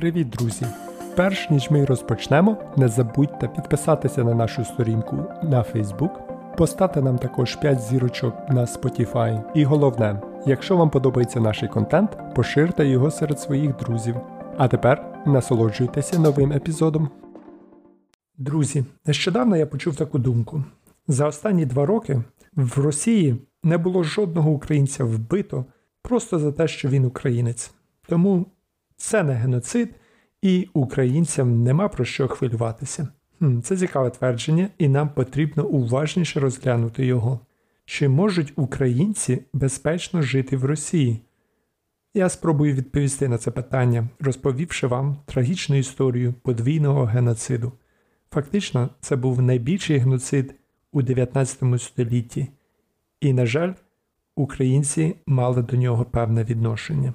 Привіт, друзі! Перш ніж ми розпочнемо, не забудьте підписатися на нашу сторінку на Facebook, поставте нам також 5 зірочок на Spotify. І головне, якщо вам подобається наш контент, поширте його серед своїх друзів. А тепер насолоджуйтеся новим епізодом. Друзі, нещодавно я почув таку думку: за останні два роки в Росії не було жодного українця вбито просто за те, що він українець. Тому це не геноцид, і українцям нема про що хвилюватися. Хм, Це цікаве твердження, і нам потрібно уважніше розглянути його. Чи можуть українці безпечно жити в Росії? Я спробую відповісти на це питання, розповівши вам трагічну історію подвійного геноциду. Фактично, це був найбільший геноцид у 19 столітті, і, на жаль, українці мали до нього певне відношення.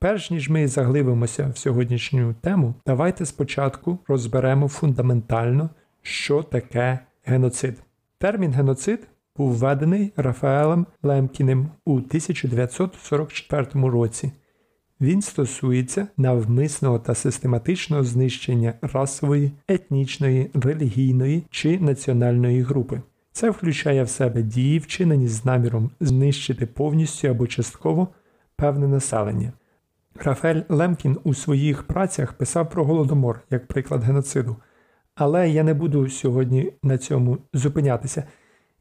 Перш ніж ми заглибимося в сьогоднішню тему, давайте спочатку розберемо фундаментально, що таке геноцид. Термін геноцид був введений Рафаелем Лемкіним у 1944 році. Він стосується навмисного та систематичного знищення расової, етнічної, релігійної чи національної групи. Це включає в себе дії, вчинені з наміром знищити повністю або частково певне населення. Рафель Лемкін у своїх працях писав про голодомор як приклад геноциду. Але я не буду сьогодні на цьому зупинятися.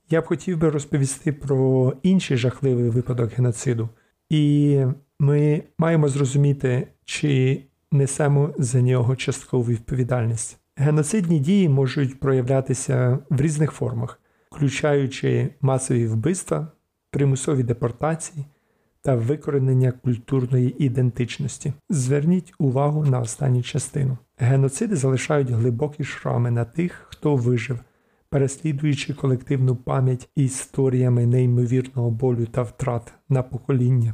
Я б хотів би розповісти про інший жахливий випадок геноциду. І ми маємо зрозуміти, чи несемо за нього часткову відповідальність. Геноцидні дії можуть проявлятися в різних формах, включаючи масові вбивства, примусові депортації та викоренення культурної ідентичності. Зверніть увагу на останню частину. Геноциди залишають глибокі шрами на тих, хто вижив, переслідуючи колективну пам'ять історіями неймовірного болю та втрат на покоління.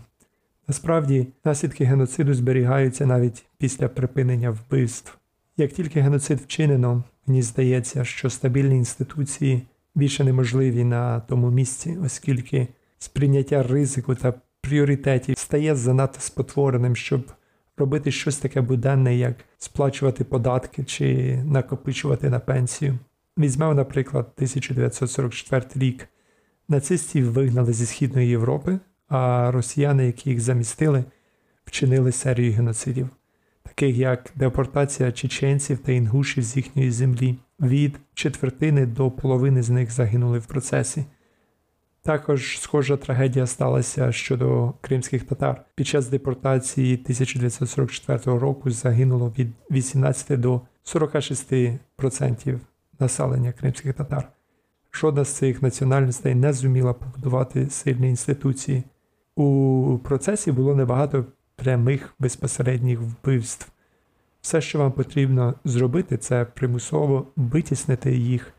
Насправді, наслідки геноциду зберігаються навіть після припинення вбивств. Як тільки геноцид вчинено, мені здається, що стабільні інституції більше неможливі на тому місці, оскільки сприйняття ризику та пріоритетів стає занадто спотвореним, щоб робити щось таке буденне, як сплачувати податки чи накопичувати на пенсію. Візьмемо, наприклад, 1944 рік. Нацистів вигнали зі Східної Європи, а росіяни, які їх замістили, вчинили серію геноцидів, таких як депортація чеченців та інгушів з їхньої землі. Від четвертини до половини з них загинули в процесі. Також схожа трагедія сталася щодо кримських татар. Під час депортації 1944 року загинуло від 18 до 46% населення кримських татар. Жодна з цих національностей не зуміла побудувати сильні інституції. У процесі було небагато прямих безпосередніх вбивств. Все, що вам потрібно зробити, це примусово витіснити їх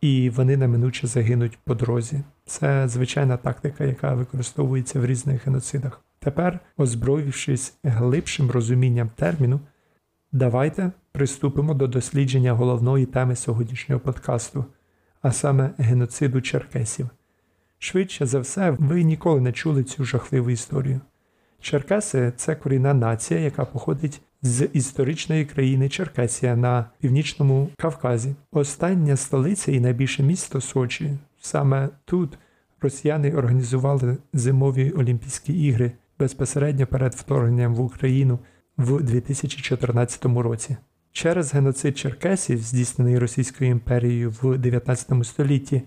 і вони неминуче загинуть по дорозі. Це звичайна тактика, яка використовується в різних геноцидах. Тепер, озброївшись глибшим розумінням терміну, давайте приступимо до дослідження головної теми сьогоднішнього подкасту, а саме геноциду черкесів. Швидше за все, ви ніколи не чули цю жахливу історію. Черкеси це корінна нація, яка походить з історичної країни Черкесія на північному Кавказі. Остання столиця і найбільше місто Сочі. Саме тут росіяни організували зимові Олімпійські ігри безпосередньо перед вторгненням в Україну в 2014 році. Через геноцид черкесів, здійснений Російською імперією в 19 столітті,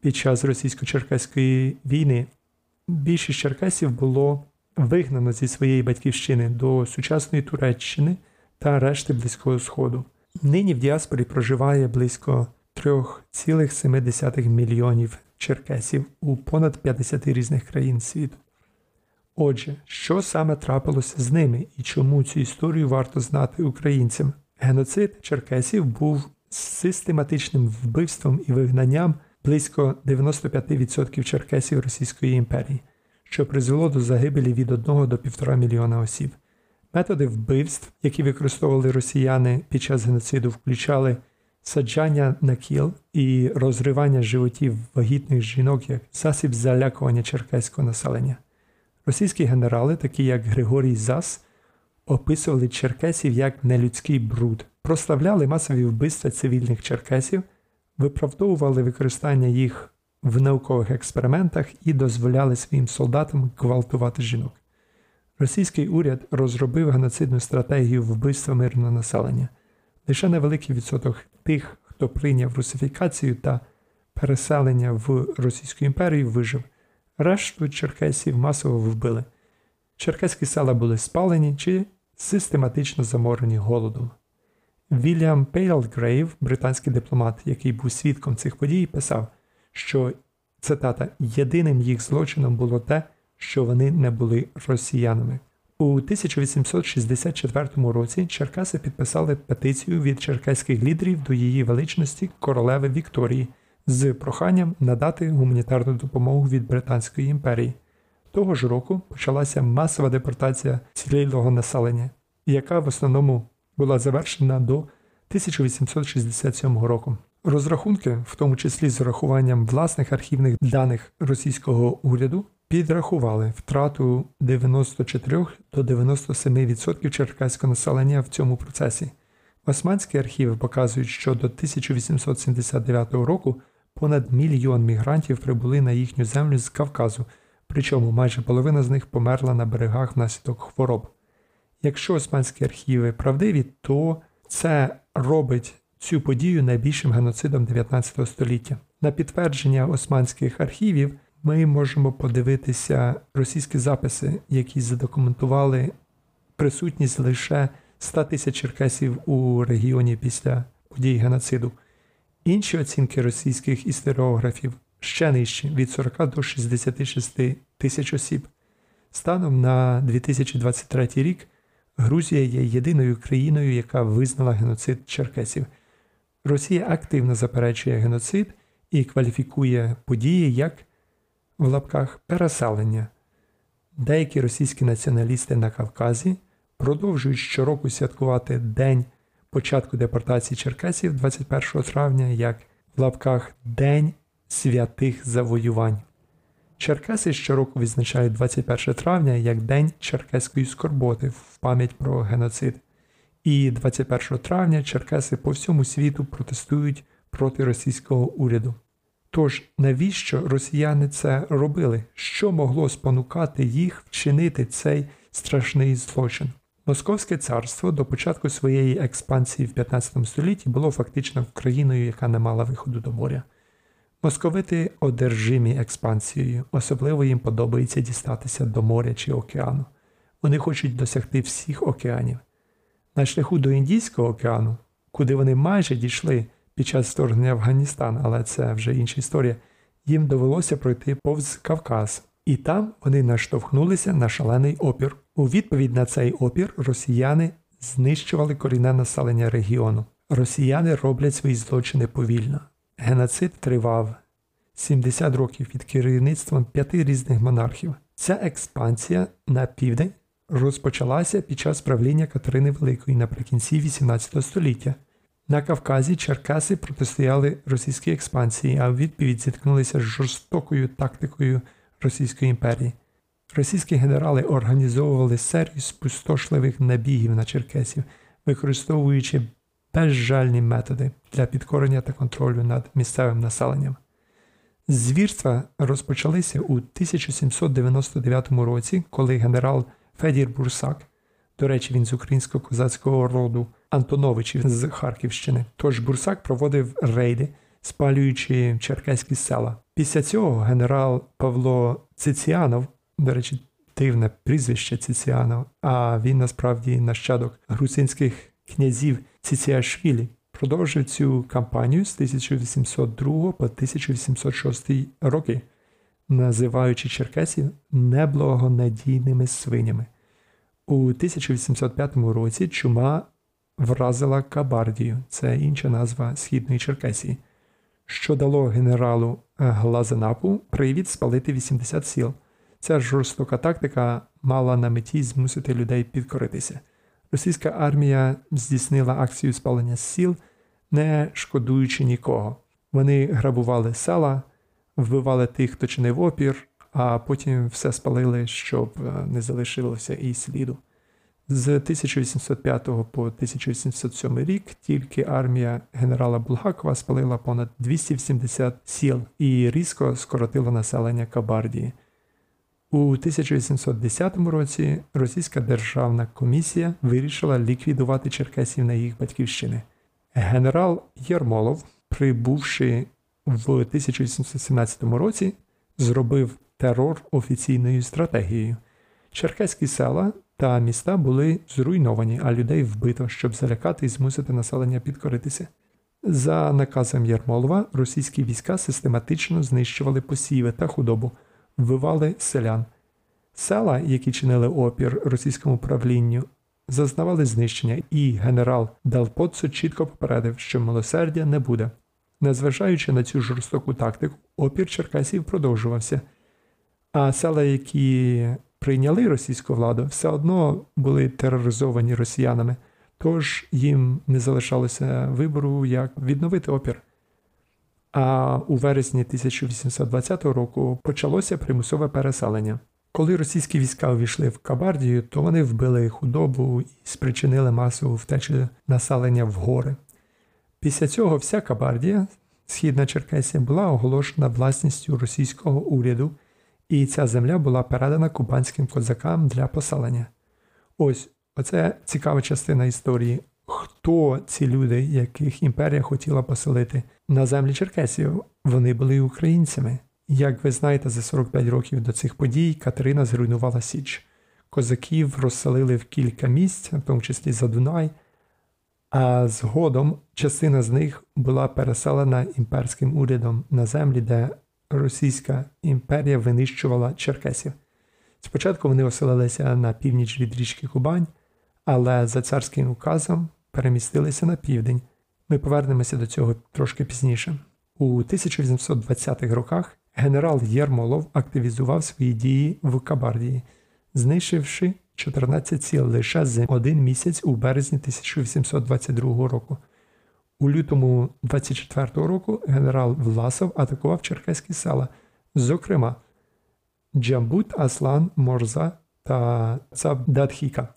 під час російсько-черкеської війни більшість черкесів було вигнано зі своєї батьківщини до сучасної Туреччини та решти Близького Сходу. Нині в діаспорі проживає близько 3,7 мільйонів черкесів у понад 50 різних країн світу. Отже, що саме трапилося з ними і чому цю історію варто знати українцям? Геноцид черкесів був систематичним вбивством і вигнанням близько 95% черкесів Російської імперії що призвело до загибелі від 1 до 1,5 мільйона осіб. Методи вбивств, які використовували росіяни під час геноциду, включали саджання на кіл і розривання животів вагітних жінок як засіб залякування черкеського населення. Російські генерали, такі як Григорій Зас, описували черкесів як нелюдський бруд, прославляли масові вбивства цивільних черкесів, виправдовували використання їх в наукових експериментах і дозволяли своїм солдатам гвалтувати жінок. Російський уряд розробив геноцидну стратегію вбивства мирного населення. Лише невеликий відсоток тих, хто прийняв русифікацію та переселення в Російську імперію, вижив. Решту черкесів масово вбили. Черкеські села були спалені чи систематично заморені голодом. Вільям Пейлгрейв, британський дипломат, який був свідком цих подій, писав, що цитата єдиним їх злочином було те, що вони не були росіянами. У 1864 році Черкаси підписали петицію від черкаських лідерів до її величності королеви Вікторії з проханням надати гуманітарну допомогу від Британської імперії. Того ж року почалася масова депортація цілілого населення, яка в основному була завершена до 1867 року. Розрахунки, в тому числі з урахуванням власних архівних даних російського уряду, підрахували втрату 94 до 97% черкаського населення в цьому процесі. Османські архіви показують, що до 1879 року понад мільйон мігрантів прибули на їхню землю з Кавказу, причому майже половина з них померла на берегах внаслідок хвороб. Якщо османські архіви правдиві, то це робить цю подію найбільшим геноцидом 19 століття. На підтвердження османських архівів ми можемо подивитися російські записи, які задокументували присутність лише 100 тисяч черкесів у регіоні після подій геноциду. Інші оцінки російських історіографів ще нижчі від 40 до 66 тисяч осіб. Станом на 2023 рік Грузія є єдиною країною, яка визнала геноцид черкесів. Росія активно заперечує геноцид і кваліфікує події як в лапках переселення. Деякі російські націоналісти на Кавказі продовжують щороку святкувати День початку депортації черкесів 21 травня як в лапках День святих завоювань. Черкеси щороку відзначають 21 травня як День черкеської скорботи в пам'ять про геноцид. І 21 травня черкеси по всьому світу протестують проти російського уряду. Тож, навіщо росіяни це робили? Що могло спонукати їх вчинити цей страшний злочин? Московське царство до початку своєї експансії в 15 столітті було фактично країною, яка не мала виходу до моря. Московити одержимі експансією, особливо їм подобається дістатися до моря чи океану. Вони хочуть досягти всіх океанів. На шляху до Індійського океану, куди вони майже дійшли під час вторгнення Афганістан, але це вже інша історія, їм довелося пройти повз Кавказ, і там вони наштовхнулися на шалений опір. У відповідь на цей опір росіяни знищували корінне населення регіону. Росіяни роблять свої злочини повільно. Геноцид тривав 70 років під керівництвом п'яти різних монархів. Ця експансія на південь розпочалася під час правління Катерини Великої наприкінці XVIII століття. На Кавказі Черкаси протистояли російській експансії, а в відповідь зіткнулися з жорстокою тактикою Російської імперії. Російські генерали організовували серію спустошливих набігів на черкесів, використовуючи безжальні методи для підкорення та контролю над місцевим населенням. Звірства розпочалися у 1799 році, коли генерал Федір Бурсак, до речі, він з українського козацького роду Антоновичів з Харківщини, тож Бурсак проводив рейди, спалюючи черкеські села. Після цього генерал Павло Циціанов, до речі, дивне прізвище Циціанов, а він насправді нащадок грузинських князів Ціціашвілі, продовжив цю кампанію з 1802 по 1806 роки, називаючи черкесів неблагонадійними свинями. У 1805 році чума вразила Кабардію, це інша назва Східної Черкесії, що дало генералу Глазенапу привід спалити 80 сіл. Ця жорстока тактика мала на меті змусити людей підкоритися. Російська армія здійснила акцію спалення сіл, не шкодуючи нікого. Вони грабували села, вбивали тих, хто чинив опір, а потім все спалили, щоб е, не залишилося і сліду. З 1805 по 1807 рік тільки армія генерала Булгакова спалила понад 270 сіл і різко скоротила населення Кабардії. У 1810 році Російська державна комісія вирішила ліквідувати черкесів на їх батьківщини. Генерал Єрмолов, прибувши в 1817 році, зробив терор офіційною стратегією. Черкеські села та міста були зруйновані, а людей вбито, щоб залякати і змусити населення підкоритися. За наказом Єрмолова, російські війська систематично знищували посіви та худобу, вбивали селян. Села, які чинили опір російському правлінню, зазнавали знищення, і генерал Далпоццо чітко попередив, що милосердя не буде. Незважаючи на цю жорстоку тактику, опір черкасів продовжувався, а села, які прийняли російську владу, все одно були тероризовані росіянами, тож їм не залишалося вибору, як відновити опір. А у вересні 1820 року почалося примусове переселення. Коли російські війська увійшли в Кабардію, то вони вбили худобу і спричинили масову втечу населення в гори. Після цього вся Кабардія, східна Черкесія, була оголошена власністю російського уряду і ця земля була передана кубанським козакам для поселення. Ось оце цікава частина історії. Хто ці люди, яких імперія хотіла поселити на землі черкесів? Вони були українцями. Як ви знаєте, за 45 років до цих подій Катерина зруйнувала Січ. Козаків розселили в кілька місць, в тому числі за Дунай, а згодом частина з них була переселена імперським урядом на землі, де Російська імперія винищувала черкесів. Спочатку вони оселилися на північ від річки Кубань, але за царським указом перемістилися на південь. Ми повернемося до цього трошки пізніше. У 1820-х роках генерал Єрмолов активізував свої дії в Кабардії, знищивши 14 сіл лише за один місяць у березні 1822 року. У лютому 24-го року генерал Власов атакував черкеські села, зокрема Джамбут, Аслан, Морза та Цабдатхіка,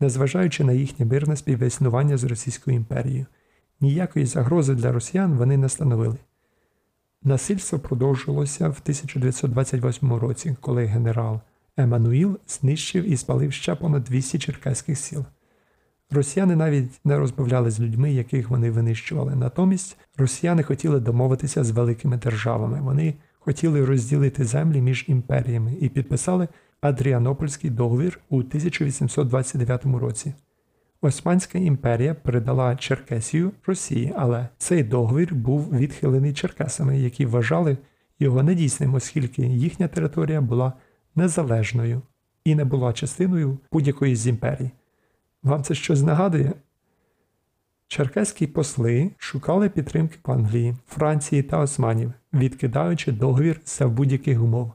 незважаючи на їхнє мирне співіснування з Російською імперією. Ніякої загрози для росіян вони не становили. Насильство продовжилося в 1928 році, коли генерал Еммануїл знищив і спалив ще понад 200 черкеських сіл. Росіяни навіть не розмовляли з людьми, яких вони винищували. Натомість росіяни хотіли домовитися з великими державами. Вони хотіли розділити землі між імперіями і підписали Адріанопольський договір у 1829 році. Османська імперія передала Черкесію Росії, але цей договір був відхилений черкесами, які вважали його недійсним, оскільки їхня територія була незалежною і не була частиною будь-якої з імперій. Вам це щось нагадує? Черкеські посли шукали підтримки в Англії, Франції та Османів, відкидаючи договір за будь-яких умов,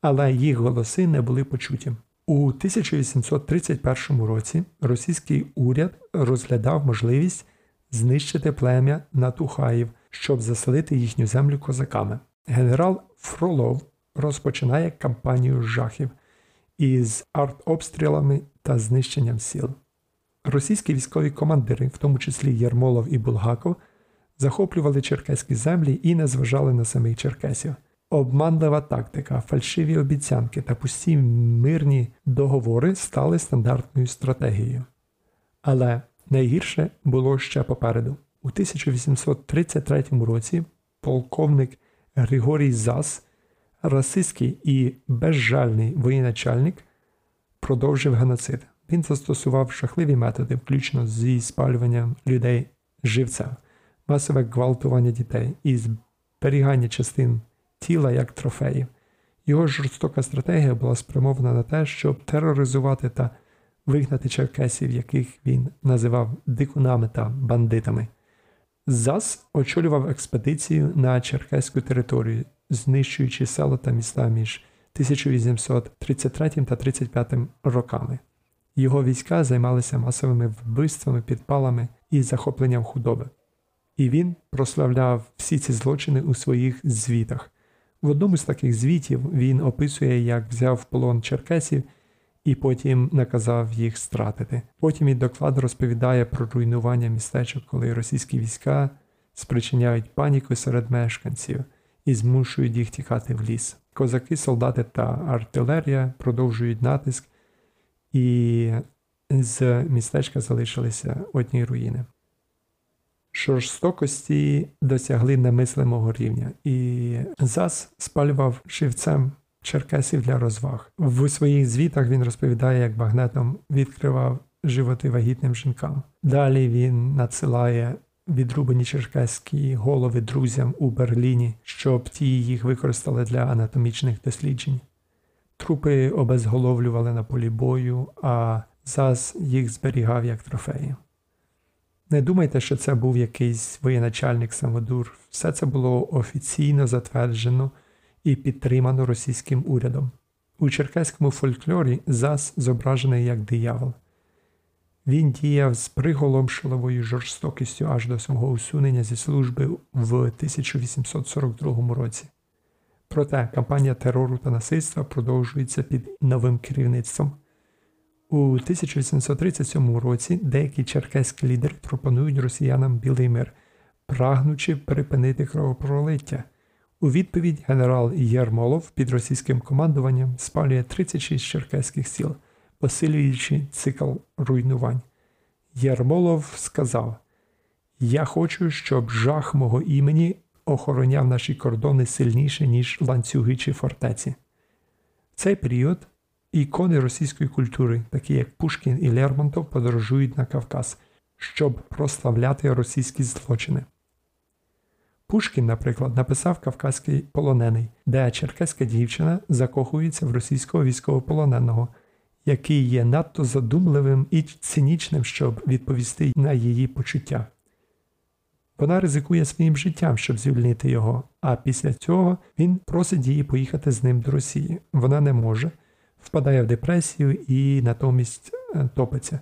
але їх голоси не були почуті. У 1831 році російський уряд розглядав можливість знищити плем'я Натухаїв, щоб заселити їхню землю козаками. Генерал Фролов розпочинає кампанію жахів із артобстрілами та знищенням сіл. Російські військові командири, в тому числі Єрмолов і Булгаков, захоплювали черкеські землі і не зважали на самих черкесів. Обманлива тактика, фальшиві обіцянки та пусті мирні договори стали стандартною стратегією. Але найгірше було ще попереду. У 1833 році полковник Григорій Зас, расистський і безжальний воєначальник, продовжив геноцид. Він застосував жахливі методи, включно зі спалюванням людей живцем, масове гвалтування дітей і зберігання частин тіла як трофеїв. Його жорстока стратегія була спрямована на те, щоб тероризувати та вигнати черкесів, яких він називав дикунами та бандитами. ЗАС очолював експедицію на черкеську територію, знищуючи села та міста між 1833 та 35 роками. Його війська займалися масовими вбивствами, підпалами і захопленням худоби. І він прославляв всі ці злочини у своїх звітах. В одному з таких звітів він описує, як взяв полон черкесів і потім наказав їх стратити. Потім він доклад розповідає про руйнування містечок, коли російські війська спричиняють паніку серед мешканців і змушують їх тікати в ліс. Козаки, солдати та артилерія продовжують натиск, і з містечка залишилися одні руїни. Жорстокості досягли немислимого рівня, і ЗАС спалював живцем черкесів для розваг. В своїх звітах він розповідає, як багнетом відкривав животи вагітним жінкам. Далі він надсилає відрубані черкеські голови друзям у Берліні, щоб ті їх використали для анатомічних досліджень. Трупи обезголовлювали на полі бою, а ЗАЗ їх зберігав як трофеї. Не думайте, що це був якийсь воєначальник самодур. Все це було офіційно затверджено і підтримано російським урядом. У черкеському фольклорі ЗАЗ зображений як диявол. Він діяв з приголомшливою жорстокістю аж до свого усунення зі служби в 1842 році. Проте кампанія терору та насильства продовжується під новим керівництвом. У 1837 році деякі черкеські лідери пропонують росіянам білий мир, прагнучи припинити кровопролиття. У відповідь генерал Єрмолов під російським командуванням спалює 36 черкеських сіл, посилюючи цикл руйнувань. Єрмолов сказав: Я хочу, щоб жах мого імені охороняв наші кордони сильніше, ніж ланцюги чи фортеці. В цей період ікони російської культури, такі як Пушкін і Лермонтов, подорожують на Кавказ, щоб прославляти російські злочини. Пушкін, наприклад, написав Кавказький полонений, де черкеська дівчина закохується в російського військовополоненого, який є надто задумливим і цинічним, щоб відповісти на її почуття. Вона ризикує своїм життям, щоб звільнити його, а після цього він просить її поїхати з ним до Росії. Вона не може, впадає в депресію і натомість е, топиться.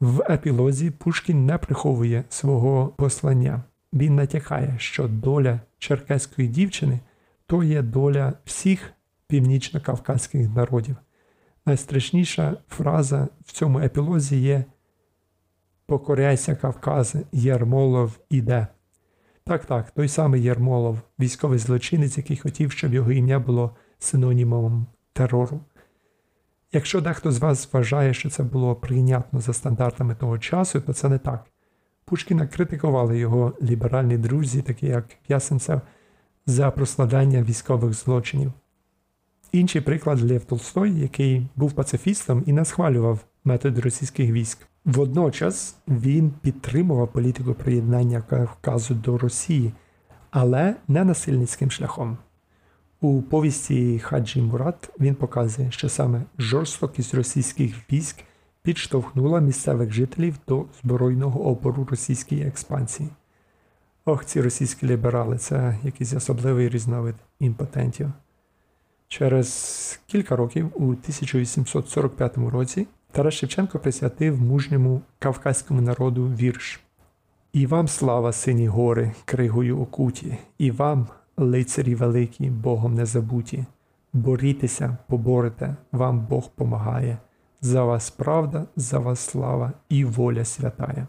В епілозі Пушкін не приховує свого послання. Він натякає, що доля черкеської дівчини то є доля всіх північно-кавказьких народів. Найстрашніша фраза в цьому епілозі є Покоряйся Кавказе, Єрмолов іде. Так, так, той самий Єрмолов, військовий злочинець, який хотів, щоб його ім'я було синонімом терору. Якщо дехто з вас вважає, що це було прийнятно за стандартами того часу, то це не так. Пушкіна критикували його ліберальні друзі, такі як Ясенцев, за прославляння військових злочинів. Інший приклад Лев Толстой, який був пацифістом і не схвалював методи російських військ. Водночас він підтримував політику приєднання Кавказу до Росії, але не насильницьким шляхом. У повісті Хаджі Мурат він показує, що саме жорстокість російських військ підштовхнула місцевих жителів до збройного опору російській експансії. Ох, ці російські ліберали це якийсь особливий різновид імпотентів. Через кілька років, у 1845 році, Тарас Шевченко присвятив мужньому кавказькому народу вірш. І вам слава, сині гори, кригою окуті, і вам, лицарі великі, Богом не забуті. Борітеся, поборете, вам Бог помагає. За вас правда, за вас слава і воля святая.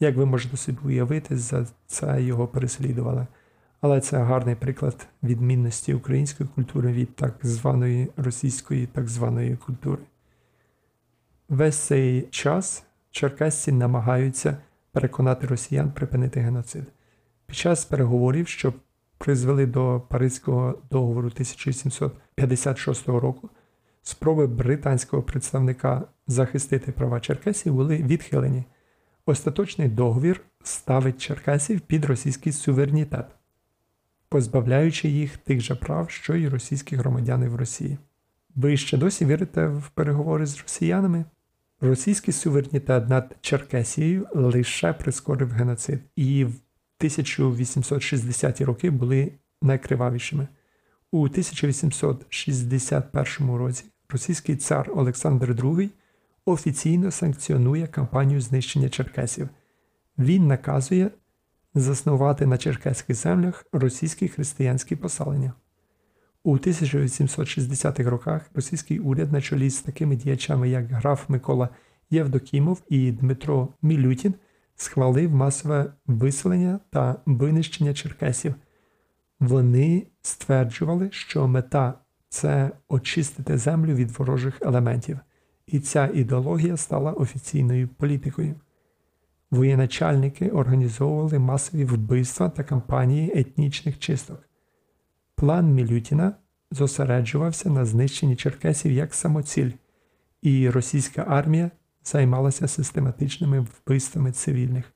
Як ви можете собі уявити, за це його переслідували. Але це гарний приклад відмінності української культури від так званої російської так званої культури. Весь цей час черкасці намагаються переконати росіян припинити геноцид. Під час переговорів, що призвели до Паризького договору 1756 року, спроби британського представника захистити права черкесів були відхилені. Остаточний договір ставить черкасів під російський суверенітет, позбавляючи їх тих же прав, що й російські громадяни в Росії. Ви ще досі вірите в переговори з росіянами? Російський суверенітет над Черкесією лише прискорив геноцид, і в 1860-ті роки були найкривавішими. У 1861 році російський цар Олександр II офіційно санкціонує кампанію знищення черкесів. Він наказує заснувати на черкеських землях російські християнські поселення. У 1860-х роках російський уряд на чолі з такими діячами, як граф Микола Євдокімов і Дмитро Мілютін, схвалив масове виселення та винищення черкесів. Вони стверджували, що мета це очистити землю від ворожих елементів, і ця ідеологія стала офіційною політикою. Воєначальники організовували масові вбивства та кампанії етнічних чисток. План Мілютіна зосереджувався на знищенні черкесів як самоціль, і російська армія займалася систематичними вбивствами цивільних.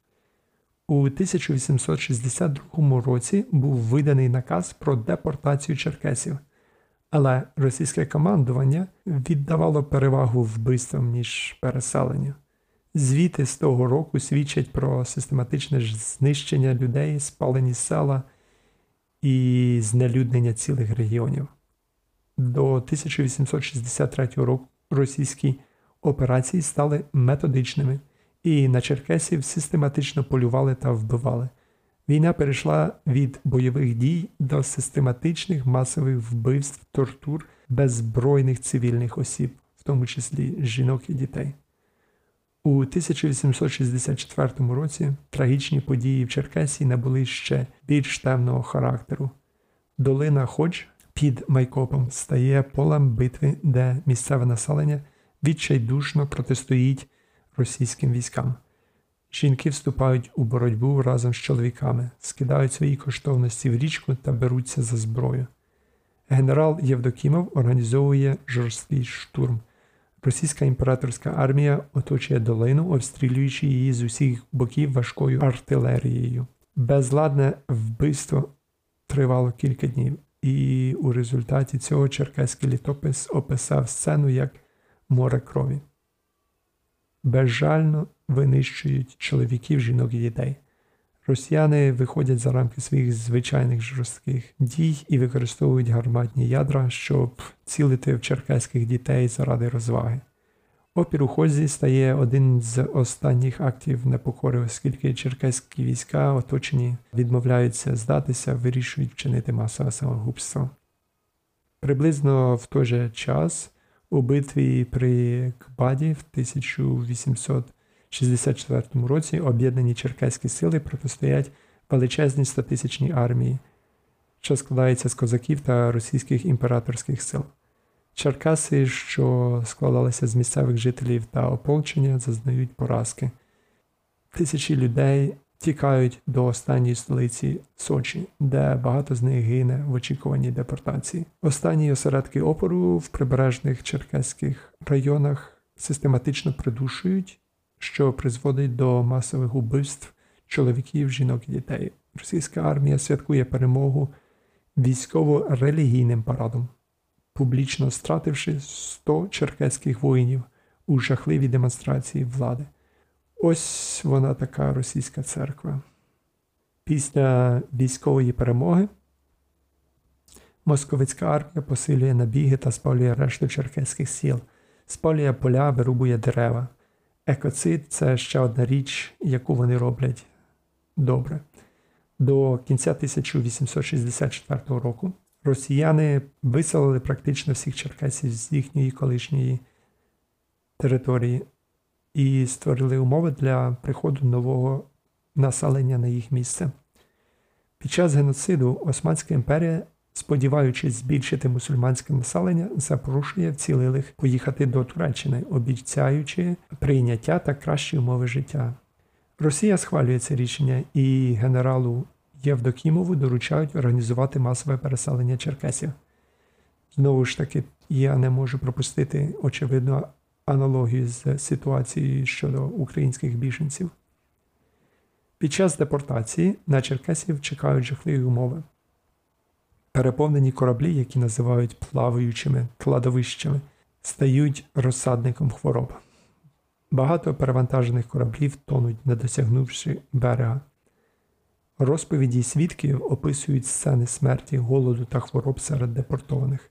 У 1862 році був виданий наказ про депортацію черкесів, але російське командування віддавало перевагу вбивствам ніж переселенню. Звіти з того року свідчать про систематичне знищення людей, спалені села і знелюднення цілих регіонів. До 1863 року російські операції стали методичними, і на черкесів систематично полювали та вбивали. Війна перейшла від бойових дій до систематичних масових вбивств, тортур беззбройних цивільних осіб, в тому числі жінок і дітей. У 1864 році трагічні події в Черкесії набули ще більш темного характеру. Долина Ходж під Майкопом стає полем битви, де місцеве населення відчайдушно протистоїть російським військам. Жінки вступають у боротьбу разом з чоловіками, скидають свої коштовності в річку та беруться за зброю. Генерал Євдокімов організовує жорсткий штурм. Російська імператорська армія оточує долину, обстрілюючи її з усіх боків важкою артилерією. Безладне вбивство тривало кілька днів, і у результаті цього черкеський літопис описав сцену як море крові. Безжально винищують чоловіків, жінок і дітей. Росіяни виходять за рамки своїх звичайних жорстких дій і використовують гарматні ядра, щоб цілити в черкеських дітей заради розваги. Опір у Хользі стає один з останніх актів непокори, оскільки черкеські війська, оточені, відмовляються здатися, вирішують вчинити масове самогубство. Приблизно в той же час у битві при Кбаді в 1864 році об'єднані черкеські сили протистоять величезній статисячній армії, що складається з козаків та російських імператорських сил. Черкаси, що складалися з місцевих жителів та ополчення, зазнають поразки. Тисячі людей тікають до останньої столиці Сочі, де багато з них гине в очікуванні депортації. Останні осередки опору в прибережних черкеських районах систематично придушують, що призводить до масових убивств чоловіків, жінок і дітей. Російська армія святкує перемогу військово-релігійним парадом, публічно стративши 100 черкеських воїнів у жахливій демонстрації влади. Ось вона така російська церква. Після військової перемоги московицька армія посилює набіги та спалює решту черкеських сіл, спалює поля, вирубує дерева. Екоцид це ще одна річ, яку вони роблять добре. До кінця 1864 року росіяни виселили практично всіх черкесів з їхньої колишньої території і створили умови для приходу нового населення на їх місце. Під час геноциду Османська імперія, сподіваючись збільшити мусульманське населення, запрошує вцілилих поїхати до Туреччини, обіцяючи прийняття та кращі умови життя. Росія схвалює це рішення і генералу Євдокімову доручають організувати масове переселення черкесів. Знову ж таки, я не можу пропустити очевидно аналогію з ситуацією щодо українських біженців. Під час депортації на Черкесів чекають жахливі умови. Переповнені кораблі, які називають плаваючими кладовищами, стають розсадником хвороб. Багато перевантажених кораблів тонуть, не досягнувши берега. Розповіді свідків описують сцени смерті, голоду та хвороб серед депортованих.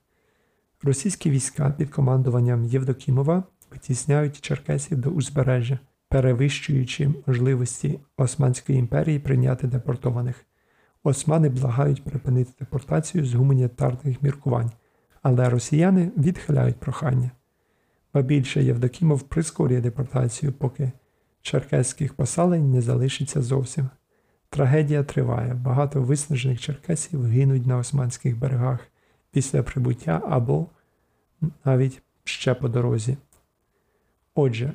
Російські війська під командуванням Євдокімова витісняють черкесів до узбережжя, перевищуючи можливості Османської імперії прийняти депортованих. Османи благають припинити депортацію з гуманітарних міркувань, але росіяни відхиляють прохання. Ба більше Євдокімов прискорює депортацію, поки черкеських поселень не залишиться зовсім. Трагедія триває. Багато виснажених черкесів гинуть на османських берегах після прибуття або навіть ще по дорозі. Отже,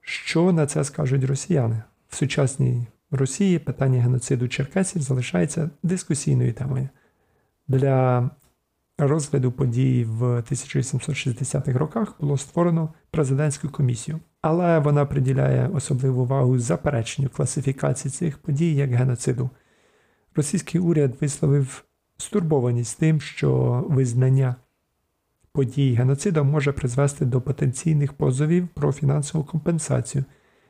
що на це скажуть росіяни? В сучасній Росії питання геноциду черкесів залишається дискусійною темою. Для розгляду подій в 1860-х роках було створено президентську комісію, але вона приділяє особливу увагу запереченню класифікації цих подій як геноциду. Російський уряд висловив стурбованість тим, що визнання подій геноциду може призвести до потенційних позовів про фінансову компенсацію.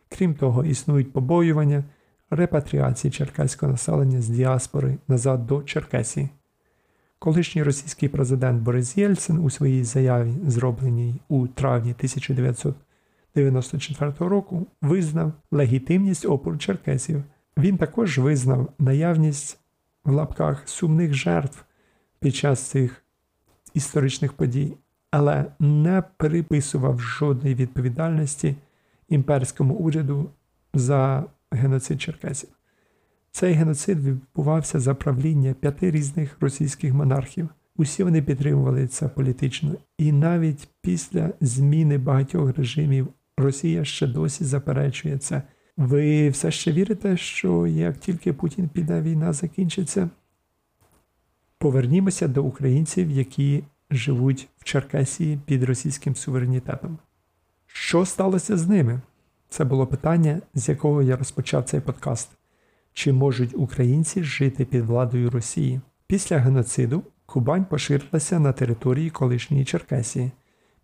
Крім того, існують побоювання репатріації черкеського населення з діаспори назад до Черкесії. Колишній російський президент Борис Єльцин у своїй заяві, зробленій у травні 1994 року, визнав легітимність опору черкесів. Він також визнав наявність в лапках сумних жертв під час цих історичних подій, але не переписував жодної відповідальності імперському уряду за геноцид черкесів. Цей геноцид відбувався за правління п'яти різних російських монархів. Усі вони підтримували це політично, і навіть після зміни багатьох режимів Росія ще досі заперечує це. Ви все ще вірите, що як тільки Путін піде, війна закінчиться? Повернімося до українців, які живуть в Черкесії під російським суверенітетом. Що сталося з ними? Це було питання, з якого я розпочав цей подкаст. Чи можуть українці жити під владою Росії? Після геноциду Кубань поширилася на території колишньої Черкесії.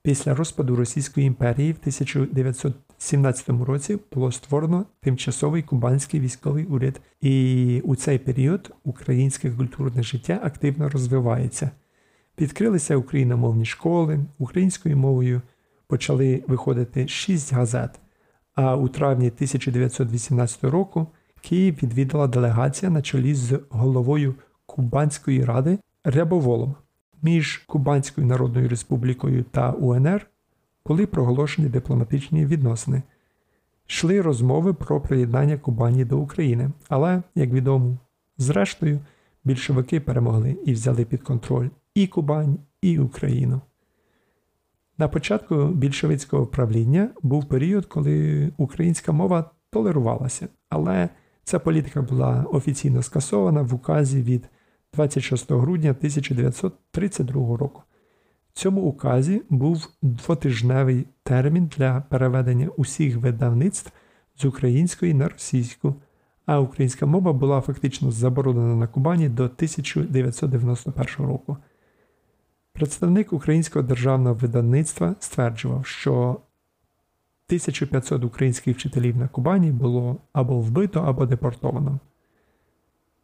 Після розпаду Російської імперії в 1917 році було створено тимчасовий кубанський військовий уряд, і у цей період українське культурне життя активно розвивається. Відкрилися україномовні школи, українською мовою почали виходити шість газет. А у травні 1918 року Київ відвідала делегація на чолі з головою Кубанської ради Рябоволом. Між Кубанською Народною Республікою та УНР були проголошені дипломатичні відносини. Йшли розмови про приєднання Кубані до України, але, як відомо, зрештою, більшовики перемогли і взяли під контроль і Кубань, і Україну. На початку більшовицького правління був період, коли українська мова толерувалася, але ця політика була офіційно скасована в указі від 26 грудня 1932 року. В цьому указі був двотижневий термін для переведення усіх видавництв з української на російську, а українська мова була фактично заборонена на Кубані до 1991 року. Представник українського державного видавництва стверджував, що 1500 українських вчителів на Кубані було або вбито, або депортовано.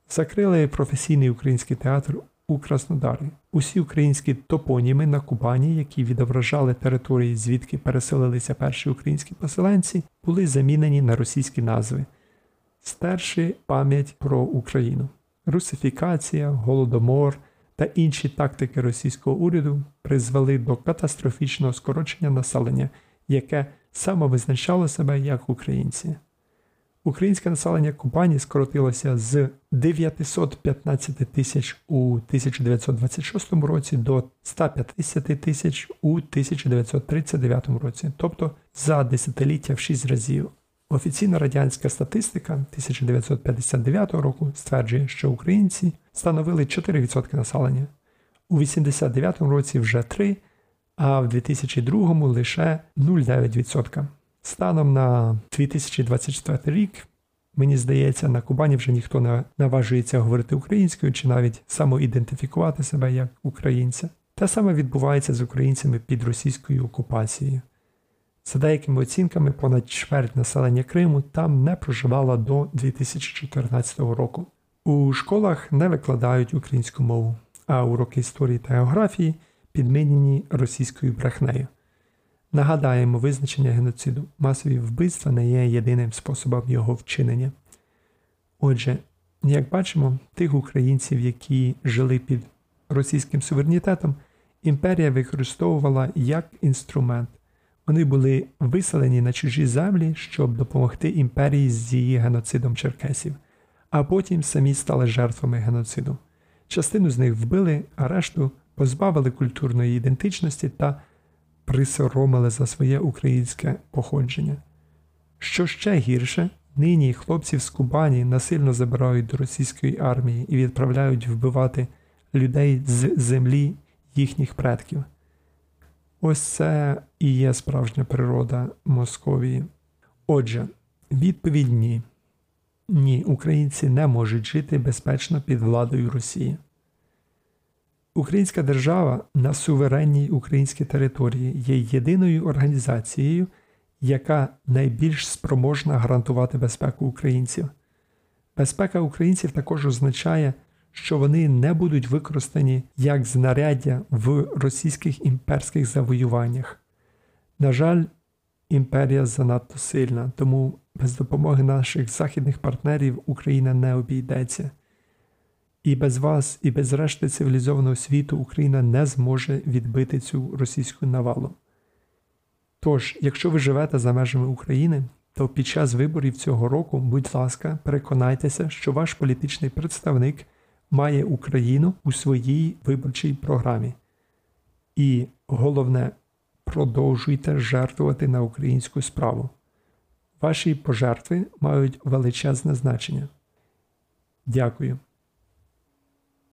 Закрили професійний український театр у Краснодарі. Усі українські топоніми на Кубані, які відображали території, звідки переселилися перші українські поселенці, були замінені на російські назви, стерши пам'ять про Україну. Русифікація, голодомор та інші тактики російського уряду призвели до катастрофічного скорочення населення, яке самовизначало себе як українці. Українське населення Кубані скоротилося з 915 тисяч у 1926 році до 150 тисяч у 1939 році, тобто за десятиліття в 6 разів. Офіційна радянська статистика 1959 року стверджує, що українці становили 4% населення, у 89 році вже 3%, а в 2002 лише 0,9%. Станом на 2024 рік, мені здається, на Кубані вже ніхто не наважується говорити українською чи навіть самоідентифікувати себе як українця. Те саме відбувається з українцями під російською окупацією. За деякими оцінками, понад чверть населення Криму там не проживало до 2014 року. У школах не викладають українську мову, а уроки історії та географії підмінені російською брехнею. Нагадаємо визначення геноциду. Масові вбивства не є єдиним способом його вчинення. Отже, Як бачимо, тих українців, які жили під російським суверенітетом, імперія використовувала як інструмент. Вони були виселені на чужі землі, щоб допомогти імперії з її геноцидом черкесів, а потім самі стали жертвами геноциду. Частину з них вбили, а решту позбавили культурної ідентичності та присоромили за своє українське походження. Що ще гірше, нині хлопців з Кубані насильно забирають до російської армії і відправляють вбивати людей з землі їхніх предків. Ось це і є справжня природа Московії. Отже, відповідь ні. Ні, українці не можуть жити безпечно під владою Росії. Українська держава на суверенній українській території є єдиною організацією, яка найбільш спроможна гарантувати безпеку українців. Безпека українців також означає, що вони не будуть використані як знаряддя в російських імперських завоюваннях. На жаль, імперія занадто сильна, тому без допомоги наших західних партнерів Україна не обійдеться. І без вас, і без решти цивілізованого світу Україна не зможе відбити цю російську навалу. Тож, якщо ви живете за межами України, то під час виборів цього року, будь ласка, переконайтеся, що ваш політичний представник має Україну у своїй виборчій програмі. І головне, продовжуйте жертвувати на українську справу. Ваші пожертви мають величезне значення. Дякую.